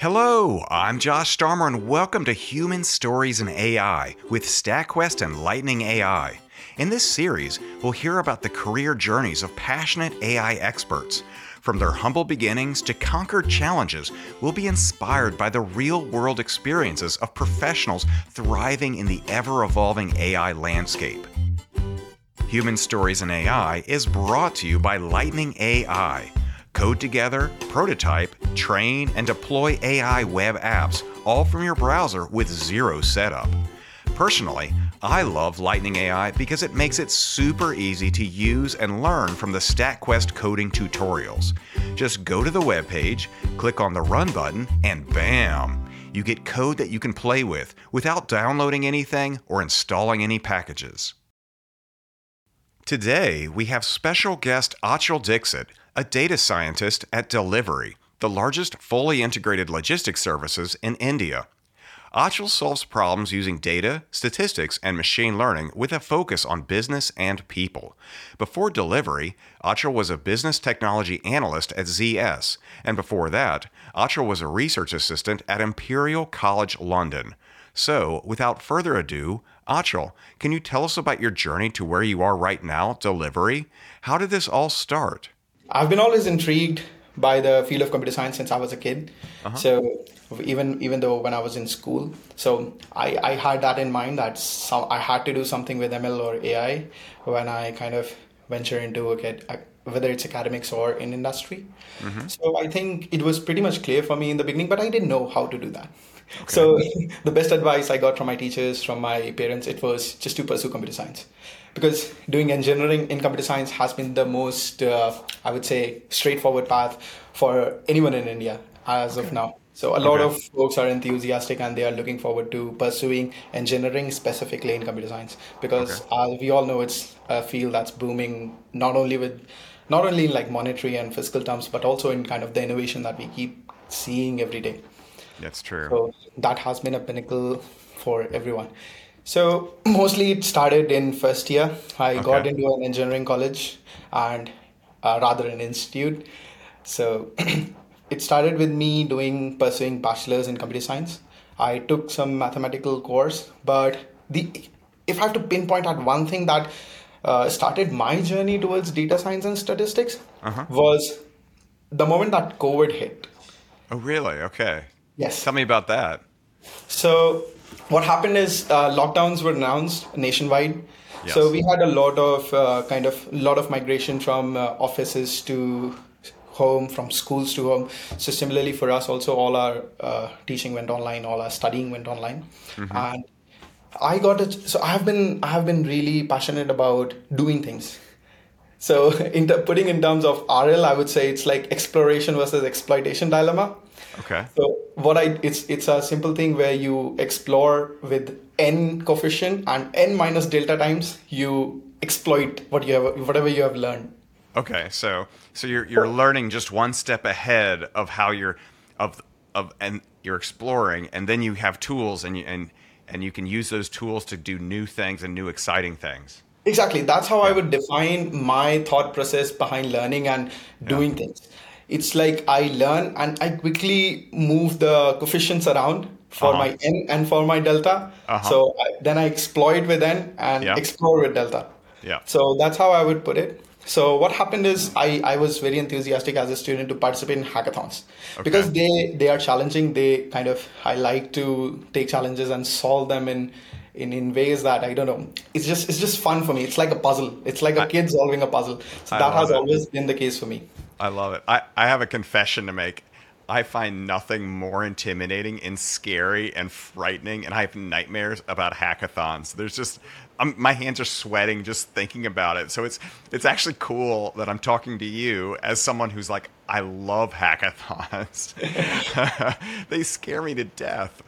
Hello, I'm Josh Starmer, and welcome to Human Stories in AI with StatQuest and Lightning AI. In this series, we'll hear about the career journeys of passionate AI experts. From their humble beginnings to conquered challenges, we'll be inspired by the real world experiences of professionals thriving in the ever evolving AI landscape. Human Stories in AI is brought to you by Lightning AI Code together, prototype, train, and deploy AI web apps, all from your browser with zero setup. Personally, I love Lightning AI because it makes it super easy to use and learn from the StatQuest coding tutorials. Just go to the webpage, click on the Run button, and bam! You get code that you can play with without downloading anything or installing any packages. Today, we have special guest Achal Dixit, a data scientist at Delhivery, the largest fully integrated logistics services in India. Achal solves problems using data, statistics, and machine learning with a focus on business and people. Before Delhivery, Achal was a business technology analyst at ZS, and before that, Achal was a research assistant at Imperial College London. So, without further ado, Achal, can you tell us about your journey to where you are right now, Delhivery? How did this all start? I've been always intrigued by the field of computer science since I was a kid. Uh-huh. So even even though when I was in school, so I, I had that in mind that some, I had to do something with ML or AI when I kind of venture into okay, whether it's academics or in industry. Mm-hmm. So I think it was pretty much clear for me in the beginning, but I didn't know how to do that. Okay. So the best advice I got from my teachers, from my parents, it was just to pursue computer science because doing engineering in computer science has been the most, uh, I would say, straightforward path for anyone in India as okay. of now. So a lot okay. of folks are enthusiastic and they are looking forward to pursuing engineering specifically in computer science because okay. we all know it's a field that's booming not only with not only in like monetary and fiscal terms but also in kind of the innovation that we keep seeing every day. That's true. So that has been a pinnacle for everyone. So mostly it started in first year. I okay. got into an engineering college and uh, rather an institute. So it started with me doing pursuing bachelor's in computer science. I took some mathematical course, but the if I have to pinpoint at one thing that uh, started my journey towards data science and statistics uh-huh. was the moment that COVID hit. Oh, really? Okay. Yes. Tell me about that. So what happened is uh, lockdowns were announced nationwide. Yes. So we had a lot of uh, kind of lot of migration from uh, offices to home, from schools to home. So similarly for us, also all our uh, teaching went online, all our studying went online, mm-hmm. and I got it. So I have been I have been really passionate about doing things. So in the, putting in terms of RL, I would say it's like exploration versus exploitation dilemma. Okay. So what I it's it's a simple thing where you explore with n coefficient and n minus delta times you exploit what you have whatever you have learned. Okay, so so you're you're learning just one step ahead of how you're of of and you're exploring, and then you have tools and you and and you can use those tools to do new things and new exciting things. Exactly. That's how. I would define my thought process behind learning and doing things it's like I learn and I quickly move the coefficients around for uh-huh. my n and for my delta. Uh-huh. So I, then I exploit with n and yeah. explore with delta. Yeah. So that's how I would put it. So what happened is I, I was very enthusiastic as a student to participate in hackathons okay. because they they are challenging. They kind of I like to take challenges and solve them in in, in ways that I don't know. It's just it's just fun for me. It's like a puzzle. It's like a kid solving a puzzle. So I that has it. always been the case for me. I love it. I, I have a confession to make. I find nothing more intimidating and scary and frightening, and I have nightmares about hackathons. There's just I'm, my hands are sweating just thinking about it. So it's it's actually cool that I'm talking to you as someone who's like, I love hackathons. they scare me to death.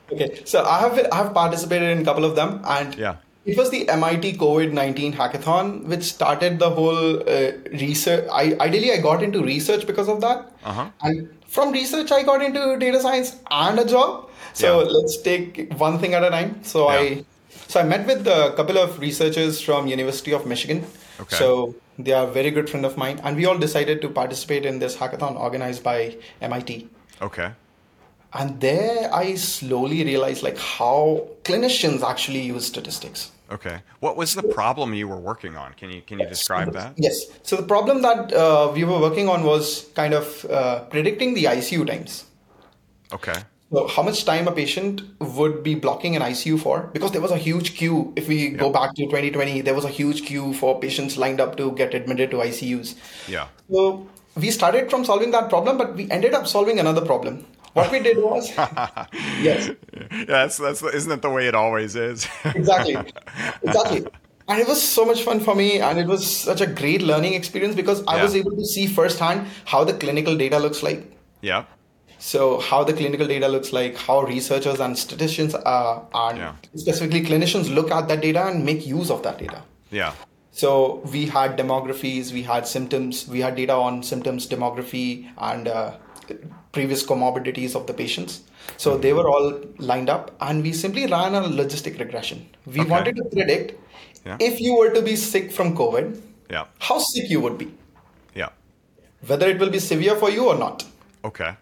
okay, so I have I have participated in a couple of them, and yeah it was the MIT COVID 19 hackathon, which started the whole uh, research. I, ideally, I got into research because of that. Uh-huh. And from research, I got into data science and a job. So yeah. let's take one thing at a time. So yeah. I so I met with a couple of researchers from University of Michigan. Okay. So they are a very good friend of mine, and we all decided to participate in this hackathon organized by MIT. Okay. And there I slowly realized like how clinicians actually use statistics. Okay. What was the problem you were working on? Can you can you describe that? Yes. So the problem that uh, we were working on was kind of uh, predicting the ICU times. Okay. So how much time a patient would be blocking an ICU for? Because there was a huge queue. If we go back to 2020, there was a huge queue for patients lined up to get admitted to ICUs. Yeah. So we started from solving that problem, but we ended up solving another problem. What we did was, yes, Yeah, that's that's isn't that the way it always is? exactly, exactly. And it was so much fun for me, and it was such a great learning experience because I Yeah. was able to see firsthand how the clinical data looks like. yeah. So, how the clinical data looks like, how researchers and statisticians, uh, and Yeah. specifically clinicians, look at that data and make use of that data. Yeah. So, we had demographies, we had symptoms, we had data on symptoms, demography, and uh, previous comorbidities of the patients. So, they were all lined up, and we simply ran a logistic regression. We Okay. wanted to predict Yeah. if you were to be sick from COVID, Yeah. how sick you would be, Yeah. whether it will be severe for you or not. Okay.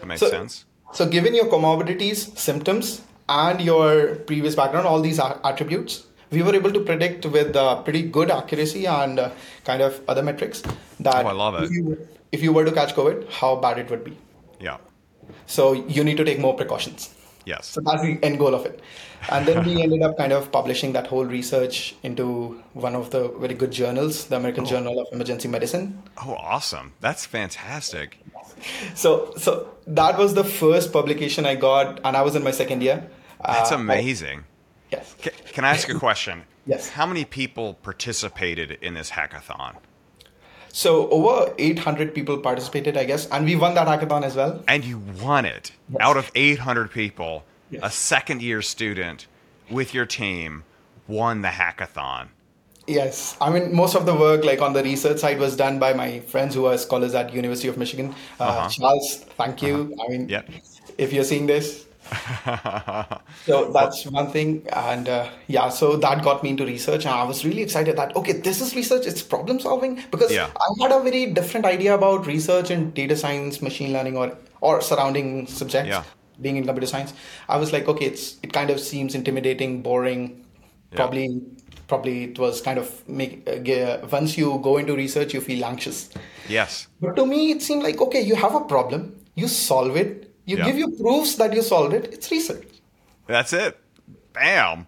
That makes So- sense. So, given your comorbidities, symptoms, and your previous background, all these attributes, we were able to predict with uh, pretty good accuracy and uh, kind of other metrics that Oh, I love it. If, you, if you were to catch COVID, how bad it would be. Yeah. So, you need to take more precautions. Yes. So, that's the end goal of it. And then we ended up kind of publishing that whole research into one of the very good journals, the American Journal of Emergency Medicine. Oh, awesome. That's fantastic. So, so that was the first publication I got, and I was in my second year. That's Uh, amazing. Yes. Ca- Can I ask a question? Yes. How many people participated in this hackathon? So over 800 people participated, I guess, and we won that hackathon as well. And you won it out of 800 people. A second year student with your team won the hackathon. Yes, I mean most of the work, like on the research side, was done by my friends who are scholars at University of Michigan. Uh, Uh-huh. Charles, thank you. I mean, Yep. if you're seeing this, so that's one thing, and uh, yeah, so that got me into research, and I was really excited that okay, this is research, it's problem solving because Yeah. I had a very different idea about research and data science, machine learning, or or surrounding subjects. Yeah. Being in computer science, I was like, okay, it's it kind of seems intimidating, boring, probably probably it was kind of make uh, once you go into research, you feel anxious. yes. But to me, it seemed like okay, you have a problem, you solve it, you Yeah. give you proofs that you solved it. It's research. That's it. Bam.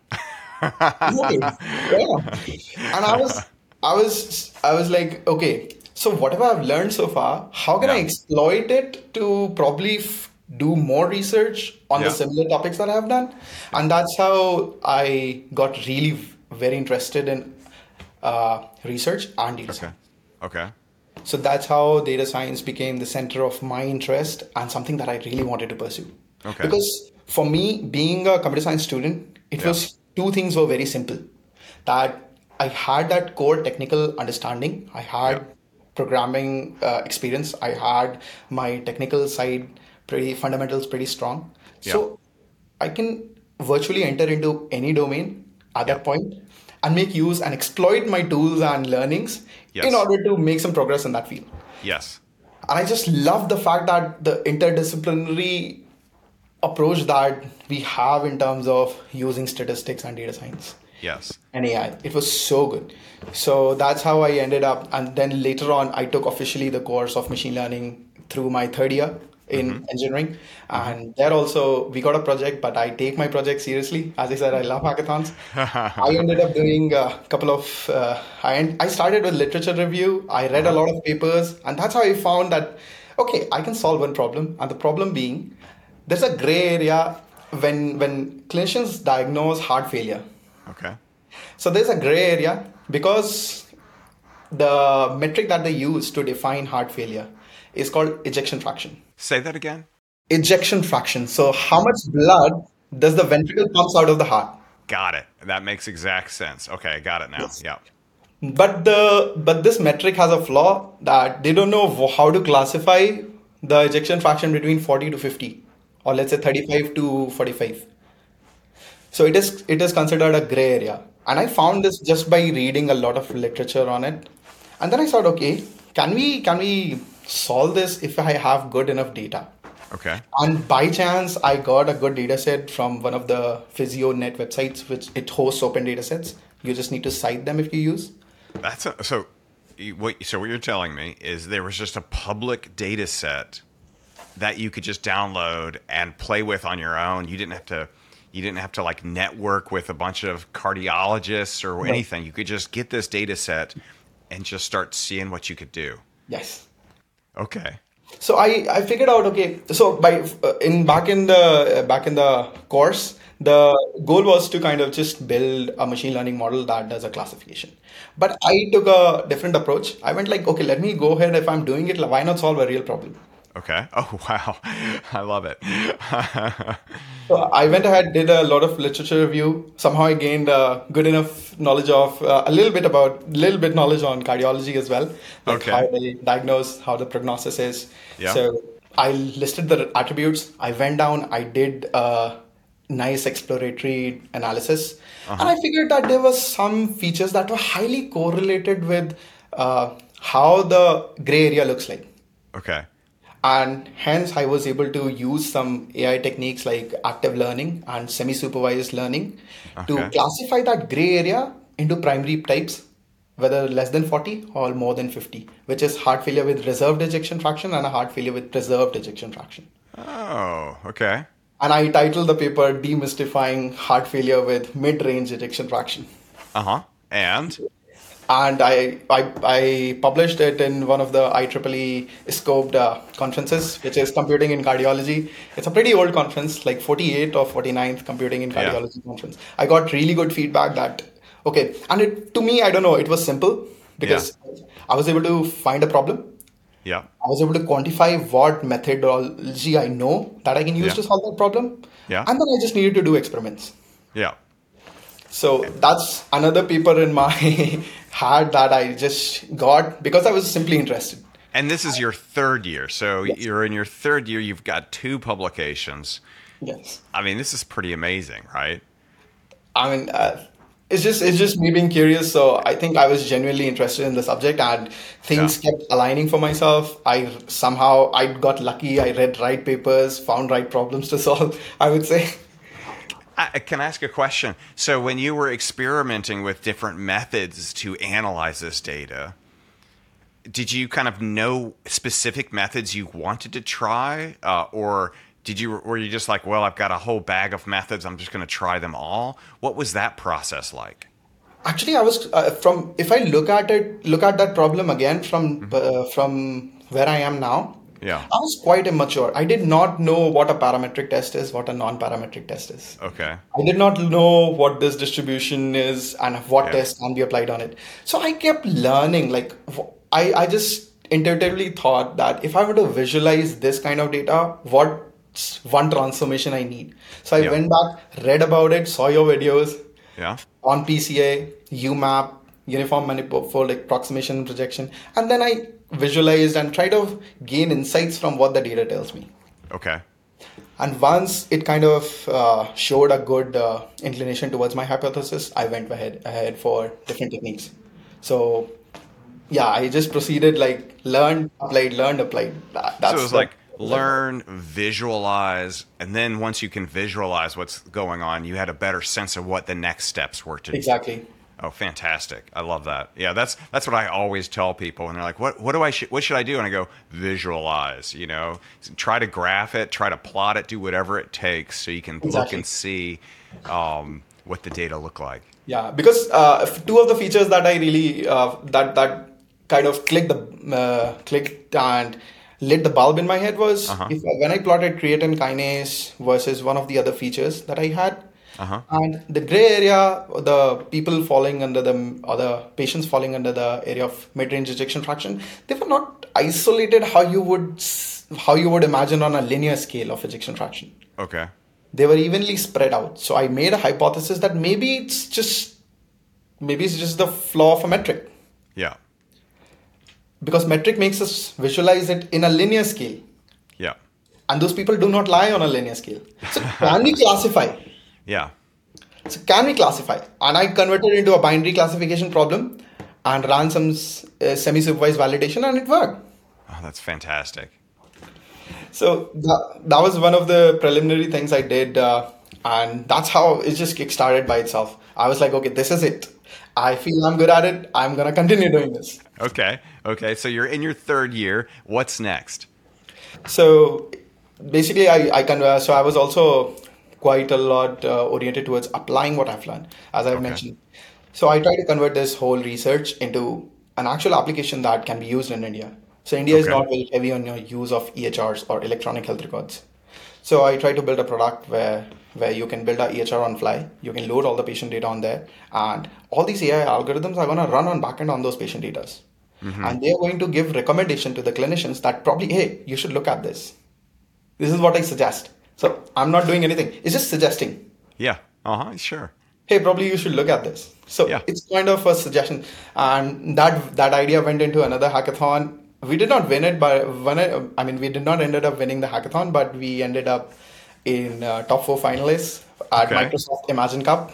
Yeah. And I was, I was, I was like, okay, so whatever I've learned so far, how can I exploit it to probably f- do more research on Yeah. the similar topics that I've done? And that's how I got really very interested in uh, research and data Okay. Okay. So that's how data science became the center of my interest and something that I really wanted to pursue. Okay. Because for me, being a computer science student, it Yeah. was two things were very simple. That I had that core technical understanding. I had Yeah. programming uh, experience. I had my technical side pretty fundamentals pretty strong. Yeah. So I can virtually enter into any domain at that point and make use and exploit my tools and learnings Yes. in order to make some progress in that field. Yes. And I just love the fact that the interdisciplinary approach that we have in terms of using statistics and data science Yes. and AI. It was so good. So that's how I ended up. And then later on, I took officially the course of machine learning through my third year in mm-hmm. engineering. Mm-hmm. And there also, we got a project, but I take my project seriously. As I said, I love hackathons. I ended up doing a couple of, uh, I, I started with literature review. I read a uh-huh. lot of papers. And that's how I found that, okay, I can solve one problem. And the problem being, there's a gray area when, when clinicians diagnose heart failure. Okay. So there's a gray area because the metric that they use to define heart failure is called ejection fraction. Say that again. Ejection fraction. So how much blood does the ventricle pumps out of the heart? Got it. That makes exact sense. Okay, I got it now. Yeah. But the but this metric has a flaw that they don't know how to classify the ejection fraction between 40 to 50 or let's say 35 to 45. So it is it is considered a gray area. And I found this just by reading a lot of literature on it. And then I thought, okay, can we can we solve this if I have good enough data? Okay. And by chance, I got a good data set from one of the PhysioNet websites, which it hosts open data sets. You just need to cite them if you use. That's a, so. What so what you're telling me is there was just a public data set that you could just download and play with on your own. You didn't have to you didn't have to like network with a bunch of cardiologists or anything. You could just get this data set and just start seeing what you could do. Yes. Okay. So I, I figured out okay. So by uh, in back in the back in the course, the goal was to kind of just build a machine learning model that does a classification. But I took a different approach. I went like, okay, let me go ahead. If I'm doing it, why not solve a real problem? Okay. Oh wow, I love it. so I went ahead, did a lot of literature review. Somehow I gained uh, good enough knowledge of uh, a little bit about, a little bit knowledge on cardiology as well, like okay. how they diagnose, how the prognosis is. Yeah. So I listed the attributes. I went down. I did a nice exploratory analysis, uh-huh. and I figured that there were some features that were highly correlated with uh, how the gray area looks like. Okay and hence i was able to use some ai techniques like active learning and semi-supervised learning okay. to classify that gray area into primary types whether less than 40 or more than 50 which is heart failure with reserved ejection fraction and a heart failure with preserved ejection fraction. Oh okay. And i titled the paper demystifying heart failure with mid-range ejection fraction. Uh-huh. And and I, I, I published it in one of the IEEE scoped uh, conferences, which is computing in cardiology. It's a pretty old conference, like 48th or 49th computing in cardiology yeah. conference. I got really good feedback that okay, and it to me, I don't know, it was simple because yeah. I was able to find a problem. Yeah. I was able to quantify what methodology I know that I can use yeah. to solve that problem. Yeah. And then I just needed to do experiments. Yeah. So that's another paper in my heart that I just got because I was simply interested. And this is your third year. So yes. you're in your third year, you've got two publications. Yes. I mean, this is pretty amazing, right? I mean, uh, it's just it's just me being curious. So I think I was genuinely interested in the subject, and things yeah. kept aligning for myself. I somehow I got lucky. I read right papers, found right problems to solve. I would say. I can I ask a question? So, when you were experimenting with different methods to analyze this data, did you kind of know specific methods you wanted to try, uh, or did you were you just like, well, I've got a whole bag of methods, I'm just going to try them all? What was that process like? Actually, I was uh, from. If I look at it, look at that problem again from mm-hmm. uh, from where I am now. Yeah. I was quite immature. I did not know what a parametric test is, what a non-parametric test is. Okay. I did not know what this distribution is and what yeah. tests can be applied on it. So I kept learning. Like I, I just intuitively thought that if I were to visualize this kind of data, what one transformation I need. So I yeah. went back, read about it, saw your videos. Yeah. On PCA, UMAP, uniform manifold approximation projection, and then I visualized and try to gain insights from what the data tells me. Okay. And once it kind of uh, showed a good uh, inclination towards my hypothesis, I went ahead ahead for different techniques. So, yeah, I just proceeded like learn, applied, learned, applied. That, that's so it was the, like learn, visualize, and then once you can visualize what's going on, you had a better sense of what the next steps were to do. exactly. Oh, fantastic! I love that. Yeah, that's that's what I always tell people, and they're like, "What what do I sh- what should I do?" And I go, "Visualize." You know, try to graph it, try to plot it, do whatever it takes, so you can exactly. look and see um, what the data look like. Yeah, because uh, two of the features that I really uh, that that kind of clicked the uh, clicked and lit the bulb in my head was uh-huh. if, when I plotted creatine kinase versus one of the other features that I had uh-huh. And the gray area, the people falling under the, or the patients falling under the area of mid-range ejection fraction, they were not isolated how you would how you would imagine on a linear scale of ejection fraction. Okay. They were evenly spread out. So I made a hypothesis that maybe it's just maybe it's just the flaw of a metric. Yeah. Because metric makes us visualize it in a linear scale. Yeah. And those people do not lie on a linear scale. So can we classify? Yeah. So can we classify? And I converted it into a binary classification problem and ran some uh, semi-supervised validation and it worked. Oh, that's fantastic. So that, that was one of the preliminary things I did, uh, and that's how it just kickstarted by itself. I was like, okay, this is it. I feel I'm good at it. I'm gonna continue doing this. Okay. Okay. So you're in your third year. What's next? So basically, I I can. Uh, so I was also quite a lot uh, oriented towards applying what I've learned, as I've Okay. mentioned. So I try to convert this whole research into an actual application that can be used in India. So India is not very heavy on your use of EHRs or electronic health records. So I try to build a product where where you can build a EHR on fly. You can load all the patient data on there, and all these AI algorithms are going to run on backend on those patient data, and they are going to give recommendation to the clinicians that probably, hey, you should look at this. This is what I suggest. So I'm not doing anything. It's just suggesting. Yeah. Uh huh. Sure. Hey, probably you should look at this. So Yeah. it's kind of a suggestion, and that that idea went into another hackathon. We did not win it, but when it, I mean, we did not ended up winning the hackathon, but we ended up in uh, top four finalists at Okay. Microsoft Imagine Cup.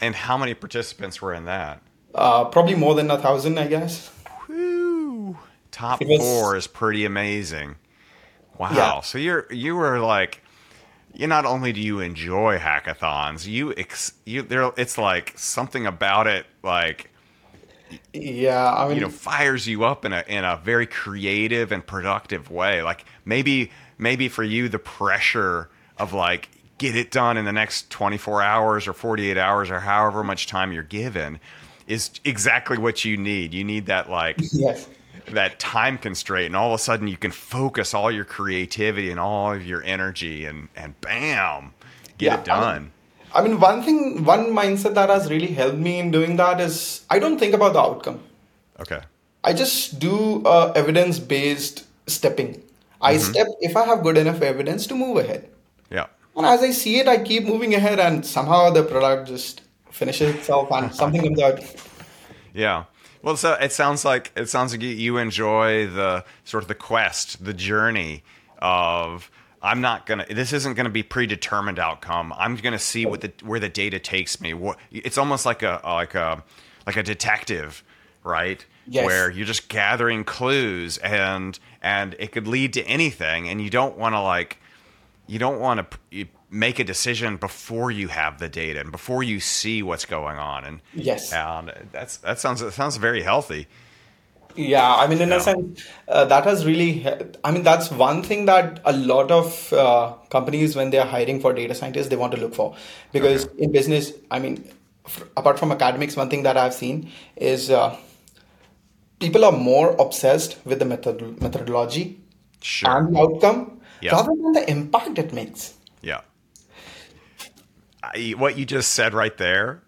And how many participants were in that? Uh, probably more than a thousand, I guess. Woo. Top was- four is pretty amazing. Wow. Yeah. So you're you were like you not only do you enjoy hackathons, you ex, you there it's like something about it like Yeah, I mean, you know fires you up in a in a very creative and productive way. Like maybe maybe for you the pressure of like get it done in the next 24 hours or 48 hours or however much time you're given is exactly what you need. You need that like yes. That time constraint and all of a sudden you can focus all your creativity and all of your energy and and bam get Yeah, it done. I mean, one thing, one mindset that has really helped me in doing that is I don't think about the outcome. okay. I just do uh, evidence based stepping. I step if I have good enough evidence to move ahead. Yeah. And as I see it, I keep moving ahead, and somehow the product just finishes itself and something comes out. Yeah. Well, so it sounds like it sounds like you- enjoy the sort of the quest, the journey of I'm not gonna. This isn't gonna be predetermined outcome. I'm gonna see what the where the data takes me. What it's almost like a like a like a detective, right? Yes. Where you're just gathering clues and and it could lead to anything, and you don't want to like you don't want to make a decision before you have the data and before you see what's going on and Yes. and that's that sounds that sounds very healthy Yeah, I mean, in a sense, uh, that has really. I mean, that's one thing that a lot of uh, companies, when they are hiring for data scientists, they want to look for. Because in business, I mean, f- apart from academics, one thing that I've seen is uh, people are more obsessed with the method methodology sure and the outcome rather than the impact it makes. yeah what you just said right there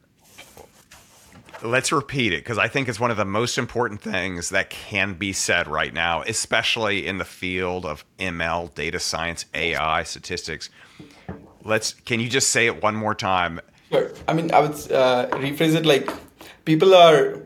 let's repeat it because i think it's one of the most important things that can be said right now especially in the field of ml data science ai statistics let's can you just say it one more time Sure. I mean, I would uh, rephrase it like people are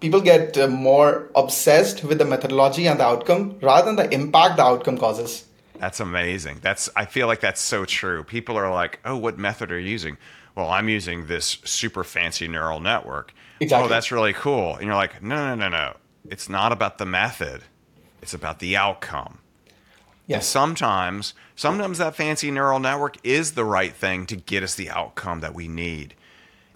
people get uh, more obsessed with the methodology and the outcome rather than the impact the outcome causes. That's amazing. That's I feel like that's so true. People are like, "Oh, what method are you using?" Well, I'm using this super fancy neural network. Oh, exactly. Oh, that's really cool. And you're like, "No, no, no, no. It's not about the method. It's about the outcome." And Yes. sometimes, sometimes that fancy neural network is the right thing to get us the outcome that we need.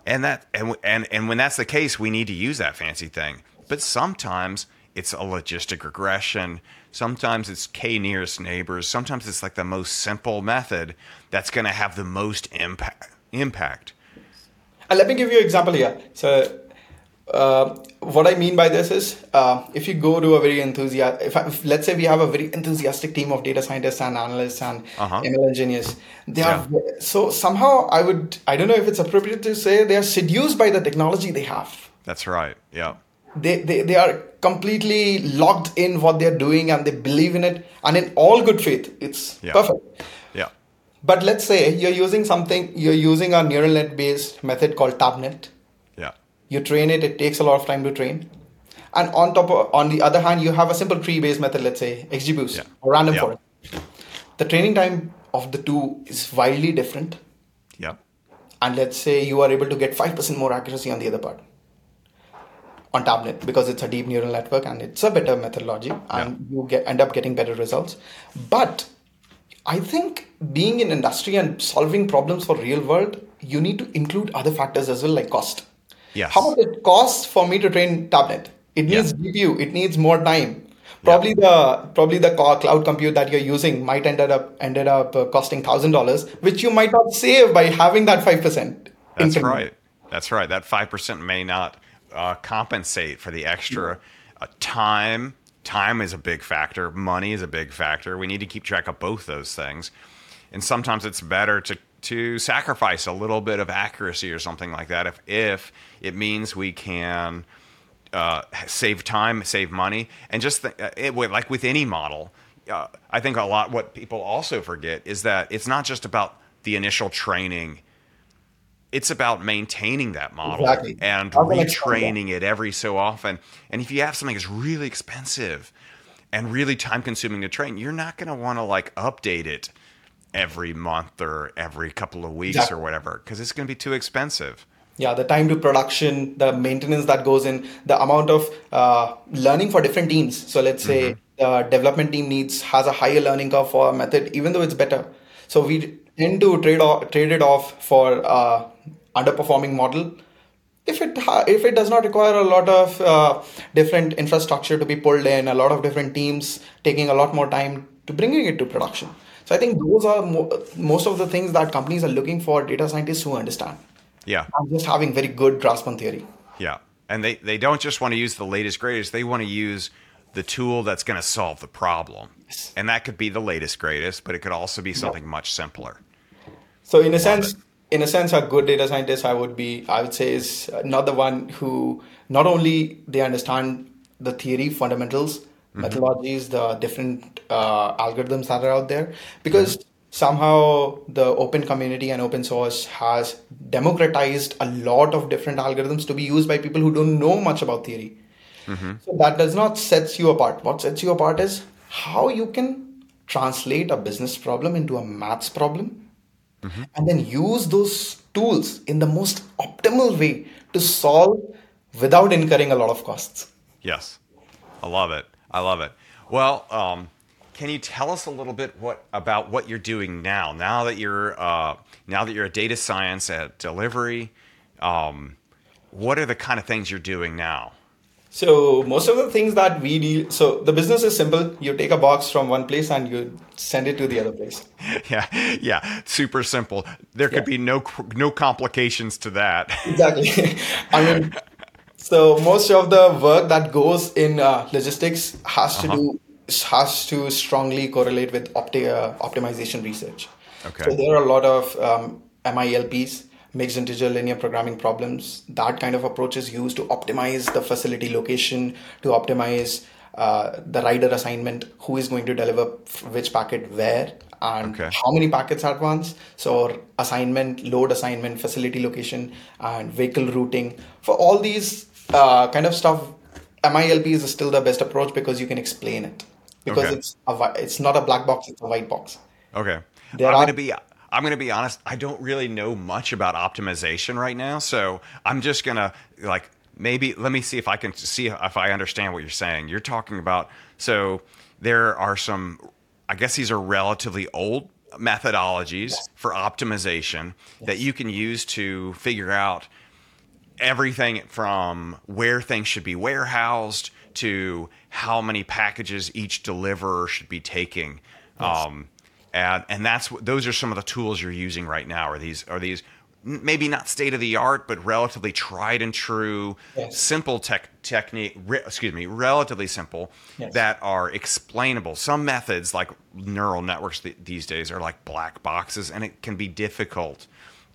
And that and and and when that's the case, we need to use that fancy thing. But sometimes it's a logistic regression. Sometimes it's k nearest neighbors. Sometimes it's like the most simple method that's going to have the most impact. Impact. And let me give you an example here. So, uh, what I mean by this is, uh, if you go to a very enthusiastic, if, if let's say we have a very enthusiastic team of data scientists and analysts and Uh-huh. ML engineers, they are so somehow I would I don't know if it's appropriate to say they are seduced by the technology they have. That's right. Yeah. They, they they are completely locked in what they're doing and they believe in it and in all good faith. It's Yeah. perfect. Yeah. But let's say you're using something, you're using a neural net based method called TabNet. Yeah. You train it, it takes a lot of time to train. And on top of, on the other hand, you have a simple tree based method, let's say XGBoost Yeah. or random Yeah. forest. The training time of the two is wildly different. Yeah. And let's say you are able to get 5% more accuracy on the other part on TabNet because it's a deep neural network and it's a better methodology and you get end up getting better results but I think being in industry and solving problems for real world, you need to include other factors as well, like cost. Yes. How much it costs for me to train TabNet? It needs Yeah. GPU. It needs more time. Probably the probably the cloud compute that you're using might ended up ended up uh, costing thousand dollars, which you might not save by having that five percent. That's right. That's right. That five percent may not uh, compensate for the extra uh, time. Time is a big factor. Money is a big factor. We need to keep track of both those things, and sometimes it's better to to sacrifice a little bit of accuracy or something like that if if it means we can uh, save time, save money, and just th- uh, it, like with any model, uh, I think a lot what people also forget is that it's not just about the initial training. It's about maintaining that model Exactly. and I'm gonna explain that. retraining it every so often. And if you have something that's really expensive and really time consuming to train, you're not going to want to like update it every month or every couple of weeks Exactly. or whatever because it's going to be too expensive. Yeah, the time to production, the maintenance that goes in, the amount of uh, learning for different teams. So let's say the development team needs has a higher learning curve for a method, even though it's better. So we tend to trade off, trade it off for uh, underperforming model. If it ha- if it does not require a lot of uh, different infrastructure to be pulled in, a lot of different teams taking a lot more time to bringing it to production. So I think those are mo- most of the things that companies are looking for data scientists who understand. Yeah. I'm just having very good grasp on theory. Yeah. And they, they don't just want to use the latest, greatest. They want to use the tool that's going to solve the problem. Yes. And that could be the latest, greatest, but it could also be something much simpler. So in a sense, it. In a sense, a good data scientist, I would be, I would say, is not the one who not only they understand the theory fundamentals, mm-hmm. methodologies, the different uh, algorithms that are out there, because mm-hmm. somehow the open community and open source has democratized a lot of different algorithms to be used by people who don't know much about theory. Mm-hmm. So that does not sets you apart. What sets you apart is how you can translate a business problem into a maths problem and then use those tools in the most optimal way to solve without incurring a lot of costs. Yes. I love it. I love it. Well, um, can you tell us a little bit what about what you're doing now? Now that you're uh, now that you're a data science at Delhivery, um, what are the kind of things you're doing now? So most of the things that we deal, so the business is simple. You take a box from one place and you send it to the other place. yeah, yeah, super simple. There could Yeah. be no no complications to that. Exactly. I mean, so most of the work that goes in uh, logistics has to do has to strongly correlate with opti- uh, optimization research. Okay. So there are a lot of um, MILPs, mixed integer linear programming problems. That kind of approach is used to optimize the facility location, to optimize uh, the rider assignment, who is going to deliver which packet where, and Okay. how many packets at once. So assignment, load assignment, facility location, and vehicle routing. For all these uh, kind of stuff, MILP is still the best approach because you can explain it. Because Okay. it's a, it's not a black box; it's a white box. Okay. There I'm are- going to be I'm going to be honest, I don't really know much about optimization right now, so I'm just going to like maybe let me see if I can see if I understand what you're saying. You're talking about so there are some I guess these are relatively old methodologies for optimization that you can use to figure out everything from where things should be warehoused to how many packages each deliverer should be taking. Um, and and that's those are some of the tools you're using right now. Are these are these maybe not state of the art, but relatively tried and true, Yes. simple tech technique. Re, excuse me, relatively simple Yes. that are explainable. Some methods, like neural networks th- these days, are like black boxes, and it can be difficult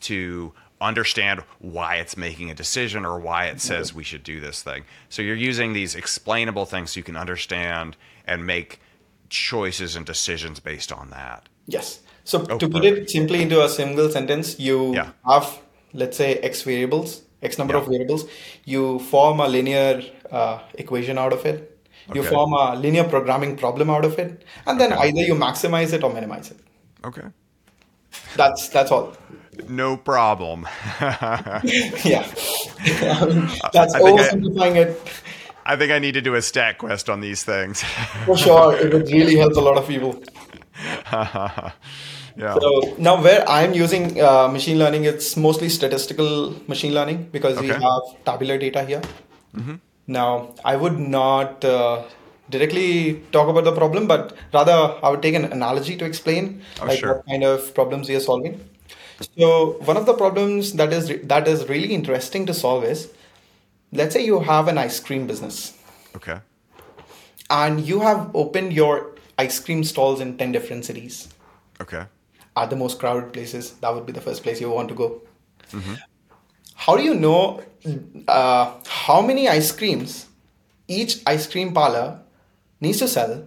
to understand why it's making a decision or why it says mm-hmm. we should do this thing. So you're using these explainable things so you can understand and make choices and decisions based on that. Yes. So Oh, to put it simply into a single sentence, you Yeah. have, let's say, x variables, x number Yeah. of variables. You form a linear uh, equation out of it. You Okay. form a linear programming problem out of it, and then Okay. either you maximize it or minimize it. Okay. That's that's all. No problem. yeah. That's I think I- oversimplifying it I think I need to do a stat quest on these things. for sure. It would really help a lot of people. yeah. So now where I'm using uh, machine learning, it's mostly statistical machine learning because we have tabular data here. Now I would not uh, directly talk about the problem, but rather I would take an analogy to explain Oh, like sure. what kind of problems we are solving. So one of the problems that is re- that is really interesting to solve is, let's say you have an ice cream business okay. and you have opened your ice cream stalls in 10 different cities Okay. are the most crowded places. That would be the first place you want to go. How do you know uh, how many ice creams each ice cream parlor needs to sell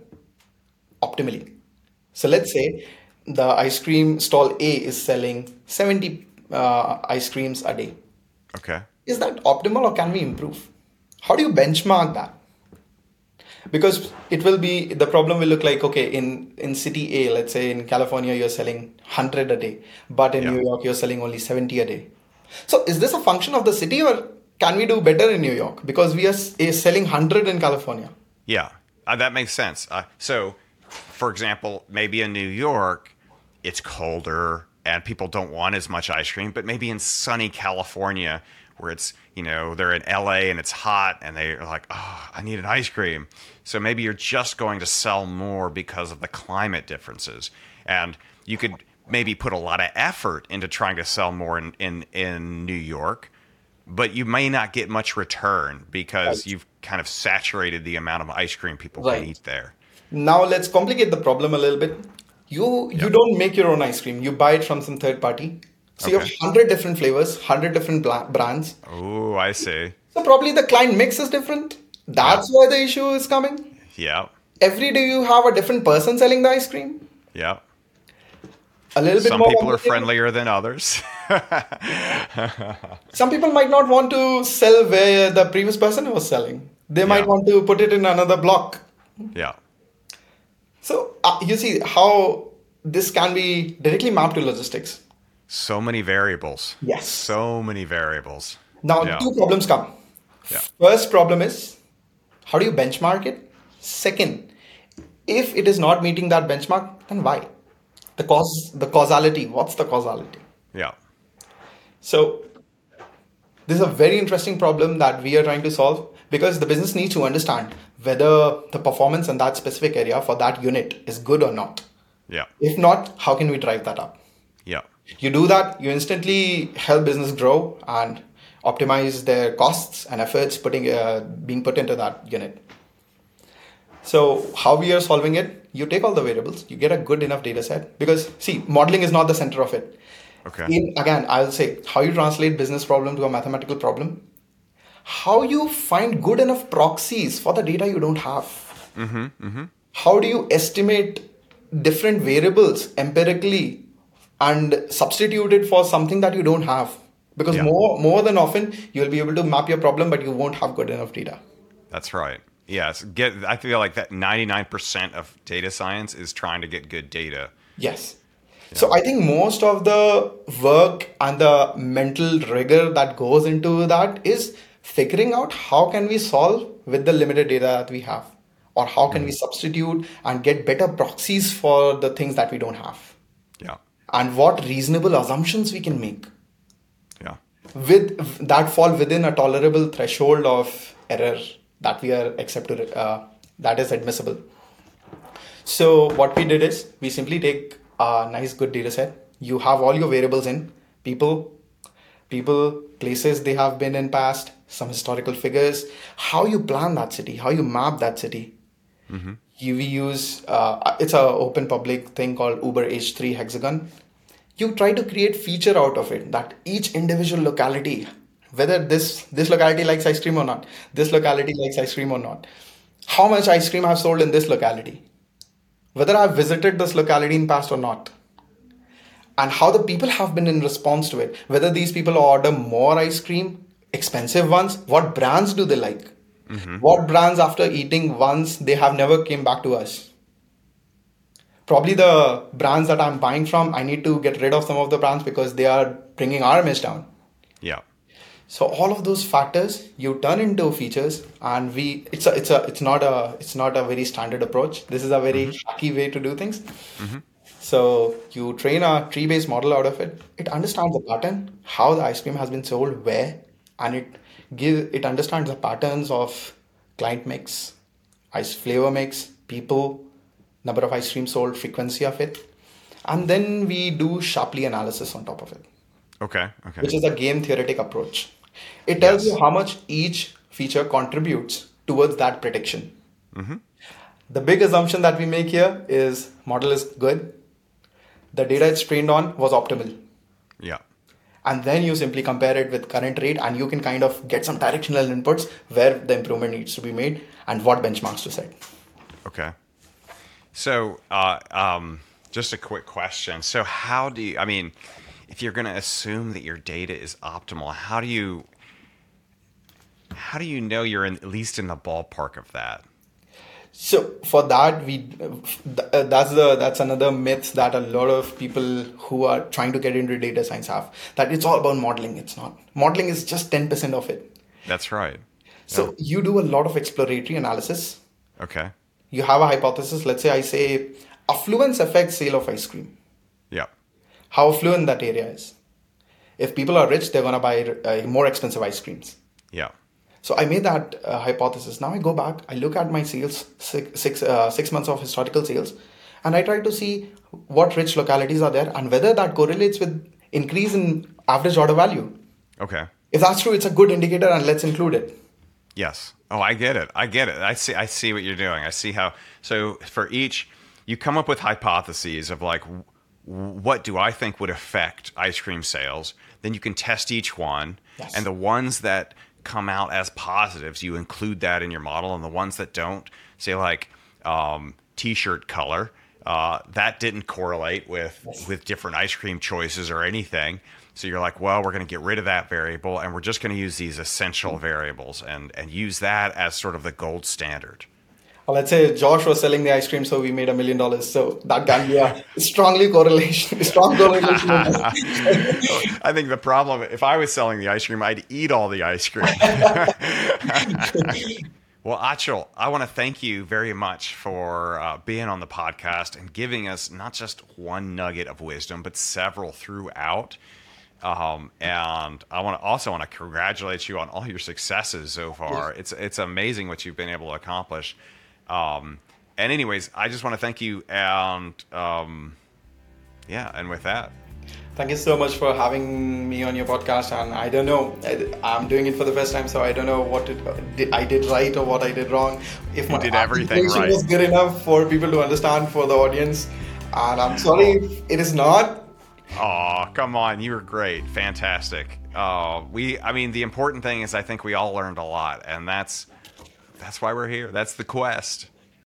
optimally? So let's say the ice cream stall A is selling 70 uh, ice creams a day. Okay. Is that optimal or can we improve? How do you benchmark that? Because it will be the problem will look like okay in in city A, let's say in California you're selling 100 a day, but in Yeah. New York you're selling only 70 a day. So is this a function of the city or can we do better in New York because we are selling 100 in California? Yeah, uh, that makes sense. Uh, so, for example, maybe in New York, it's colder and people don't want as much ice cream, but maybe in sunny California, where it's, you know, they're in LA and it's hot and they're like, oh, I need an ice cream. So maybe you're just going to sell more because of the climate differences. And you could maybe put a lot of effort into trying to sell more in, in, in New York but you may not get much return because Right. you've kind of saturated the amount of ice cream people Right. can eat there. Now let's complicate the problem a little bit. You you don't make your own ice cream. You buy it from some third party. So you have hundred different flavors, hundred different bla- brands. Oh, I see. So probably the client mix is different. That's why the issue is coming. Yeah, Every day you have a different person selling the ice cream. yeah. A little bit more. Some more. people are friendlier than others. Some people might not want to sell where the previous person was selling. They might Yeah. want to put it in another block. yeah, So uh, you see how this can be directly mapped to logistics. So many variables. Yes. So many variables. Now, Yeah. two problems come. Yeah. First problem is how do you benchmark it? Second, if it is not meeting that benchmark, then why? The cause, the causality. What's the causality? Yeah, So, this is a very interesting problem that we are trying to solve because the business needs to understand whether the performance in that specific area for that unit is good or not. yeah, If not, how can we drive that up? yeah, You do that, you instantly help business grow and optimize their costs and efforts putting uh, being put into that unit. So how we are solving it? You take all the variables, you get a good enough data set because see, modeling is not the center of it. Okay. In, again, I'll say how you translate business problem to a mathematical problem. How you find good enough proxies for the data you don't have. How do you estimate different variables empirically and substitute it for something that you don't have? Because Yeah. more more than often you'll be able to map your problem, but you won't have good enough data. that's right. Yes, get. I feel like that ninety-nine percent of data science is trying to get good data. Yes. So I think most of the work and the mental rigor that goes into that is figuring out how can we solve with the limited data that we have or how can hmm. we substitute and get better proxies for the things that we don't have Yeah, and what reasonable assumptions we can make. Yeah, with that fall within a tolerable threshold of error that we are accepted uh, that is admissible. So what we did is we simply take a nice good data set. You have all your variables in. People people places they have been in past some historical figures. How you plan that city how you map that city you we use uh, it's a open public thing called uber h3 hexagon. You try to create feature out of it that each individual locality whether this this locality likes ice cream or not this locality likes ice cream or not how much ice cream i've sold in this locality whether i've visited this locality in past or not and how the people have been in response to it whether these people order more ice cream expensive ones what brands do they like Mm-hmm. what brands after eating once they have never came back to us? Probably the brands that i'm buying from i need to get rid of some of the brands because they are bringing our image down. Yeah, so all of those factors you turn into features and we it's a it's a it's not a it's not a very standard approach. This is a very mm-hmm. hacky way to do things. Mm-hmm. So you train a tree-based model out of it. It understands the pattern, how the ice cream has been sold, where, and it give it understands the patterns of client mix, ice flavor mix, people, number of ice cream sold, frequency of it, and then we do Shapley analysis on top of it. Okay. Okay. Which is a game theoretic approach. It tells yes. you how much each feature contributes towards that prediction. Mm-hmm. The big assumption that we make here is model is good. The data it's trained on was optimal. Yeah. And then you simply compare it with current rate and you can kind of get some directional inputs where the improvement needs to be made and what benchmarks to set. Okay. So, uh, um, just a quick question. So, how do you, I mean, if you're going to assume that your data is optimal, how do you how do you know you're in, at least in the ballpark of that? So for that, we uh, that's the that's another myth that a lot of people who are trying to get into data science have that it's all about modeling. It's not. Modeling is just ten percent of it. That's right. So yeah. you do a lot of exploratory analysis. Okay. You have a hypothesis. Let's say I say affluence affects sale of ice cream. Yeah. How affluent that area is. If people are rich, they're gonna buy uh, more expensive ice creams. So I made that uh, hypothesis. Now I go back, I look at my sales, six, six, uh, six months of historical sales, and I try to see what rich localities are there and whether that correlates with increase in average order value. Okay. If that's true, it's a good indicator, and let's include it. Yes. Oh, I get it. I get it. I see. I see what you're doing. I see how. So for each, you come up with hypotheses of like, what do I think would affect ice cream sales? Then you can test each one, yes. and the ones that come out as positives, you include that in your model, and the ones that don't, say like um, t-shirt color, uh, that didn't correlate with with different ice cream choices or anything. So you're like, well, we're going to get rid of that variable, and we're just going to use these essential variables and and use that as sort of the gold standard let's say Josh was selling the ice cream, so we made a million dollars. So that can be a strongly correlation, strong correlation. I think the problem, if I was selling the ice cream, I'd eat all the ice cream. well, Achal, I want to thank you very much for uh, being on the podcast and giving us not just one nugget of wisdom, but several throughout. Um, and I want to also want to congratulate you on all your successes so far. It's it's amazing what you've been able to accomplish. Um, and anyways, I just want to thank you, and um, yeah, and with that. Thank you so much for having me on your podcast. And I don't know, I'm doing it for the first time, so I don't know what it, I did right or what I did wrong. If you my did everything right. was good enough for people to understand for the audience, and I'm sorry if it is not. Oh, come on! You were great, fantastic. Uh, we, I mean, the important thing is I think we all learned a lot, and that's that's why we're here. That's the quest.